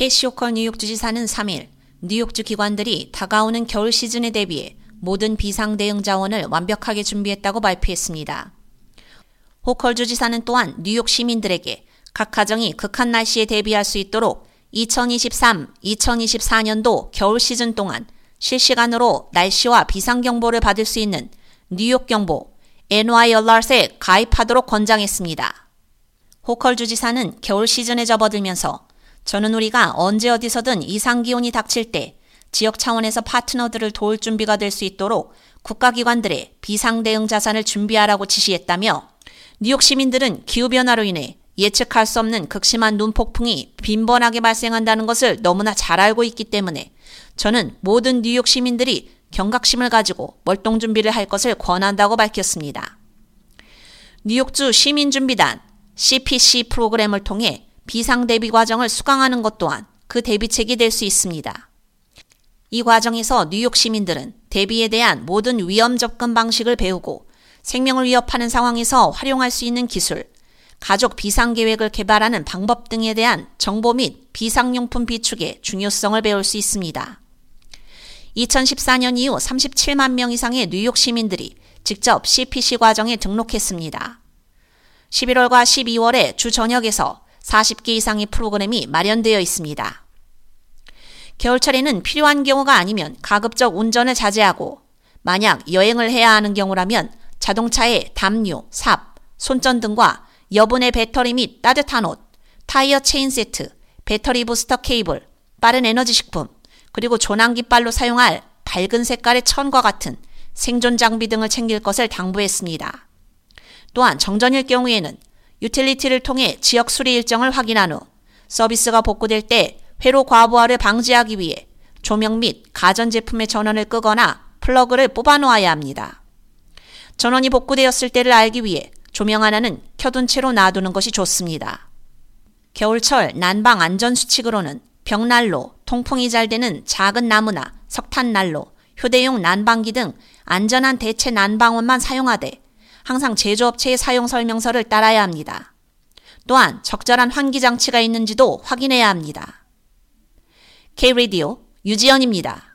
캐시 호컬 뉴욕 주지사는 3일 뉴욕주 기관들이 다가오는 겨울 시즌에 대비해 모든 비상 대응 자원을 완벽하게 준비했다고 발표했습니다. 호컬 주지사는 또한 뉴욕 시민들에게 각 가정이 극한 날씨에 대비할 수 있도록 2023-2024년도 겨울 시즌 동안 실시간으로 날씨와 비상 경보를 받을 수 있는 뉴욕 경보 NY Alert에 가입하도록 권장했습니다. 호컬 주지사는 겨울 시즌에 접어들면서 저는 우리가 언제 어디서든 이상 기온이 닥칠 때 지역 차원에서 파트너들을 도울 준비가 될 수 있도록 국가기관들의 비상 대응 자산을 준비하라고 지시했다며 뉴욕 시민들은 기후변화로 인해 예측할 수 없는 극심한 눈폭풍이 빈번하게 발생한다는 것을 너무나 잘 알고 있기 때문에 저는 모든 뉴욕 시민들이 경각심을 가지고 월동 준비를 할 것을 권한다고 밝혔습니다. 뉴욕주 시민준비단 CPC 프로그램을 통해 비상 대비 과정을 수강하는 것 또한 그 대비책이 될 수 있습니다. 이 과정에서 뉴욕 시민들은 대비에 대한 모든 위험 접근 방식을 배우고 생명을 위협하는 상황에서 활용할 수 있는 기술, 가족 비상 계획을 개발하는 방법 등에 대한 정보 및 비상용품 비축의 중요성을 배울 수 있습니다. 2014년 이후 37만 명 이상의 뉴욕 시민들이 직접 CPC 과정에 등록했습니다. 11월과 12월에 주 전역에서 40개 이상의 프로그램이 마련되어 있습니다. 겨울철에는 필요한 경우가 아니면 가급적 운전을 자제하고 만약 여행을 해야 하는 경우라면 자동차에 담요, 삽, 손전 등과 여분의 배터리 및 따뜻한 옷, 타이어 체인 세트, 배터리 부스터 케이블, 빠른 에너지 식품, 그리고 조난 깃발로 사용할 밝은 색깔의 천과 같은 생존 장비 등을 챙길 것을 당부했습니다. 또한 정전일 경우에는 유틸리티를 통해 지역 수리 일정을 확인한 후 서비스가 복구될 때 회로 과부하를 방지하기 위해 조명 및 가전제품의 전원을 끄거나 플러그를 뽑아 놓아야 합니다. 전원이 복구되었을 때를 알기 위해 조명 하나는 켜둔 채로 놔두는 것이 좋습니다. 겨울철 난방 안전 수칙으로는 벽난로, 통풍이 잘 되는 작은 나무나 석탄난로, 휴대용 난방기 등 안전한 대체 난방원만 사용하되 항상 제조업체의 사용 설명서를 따라야 합니다. 또한 적절한 환기 장치가 있는지도 확인해야 합니다. K-Radio 유지연입니다.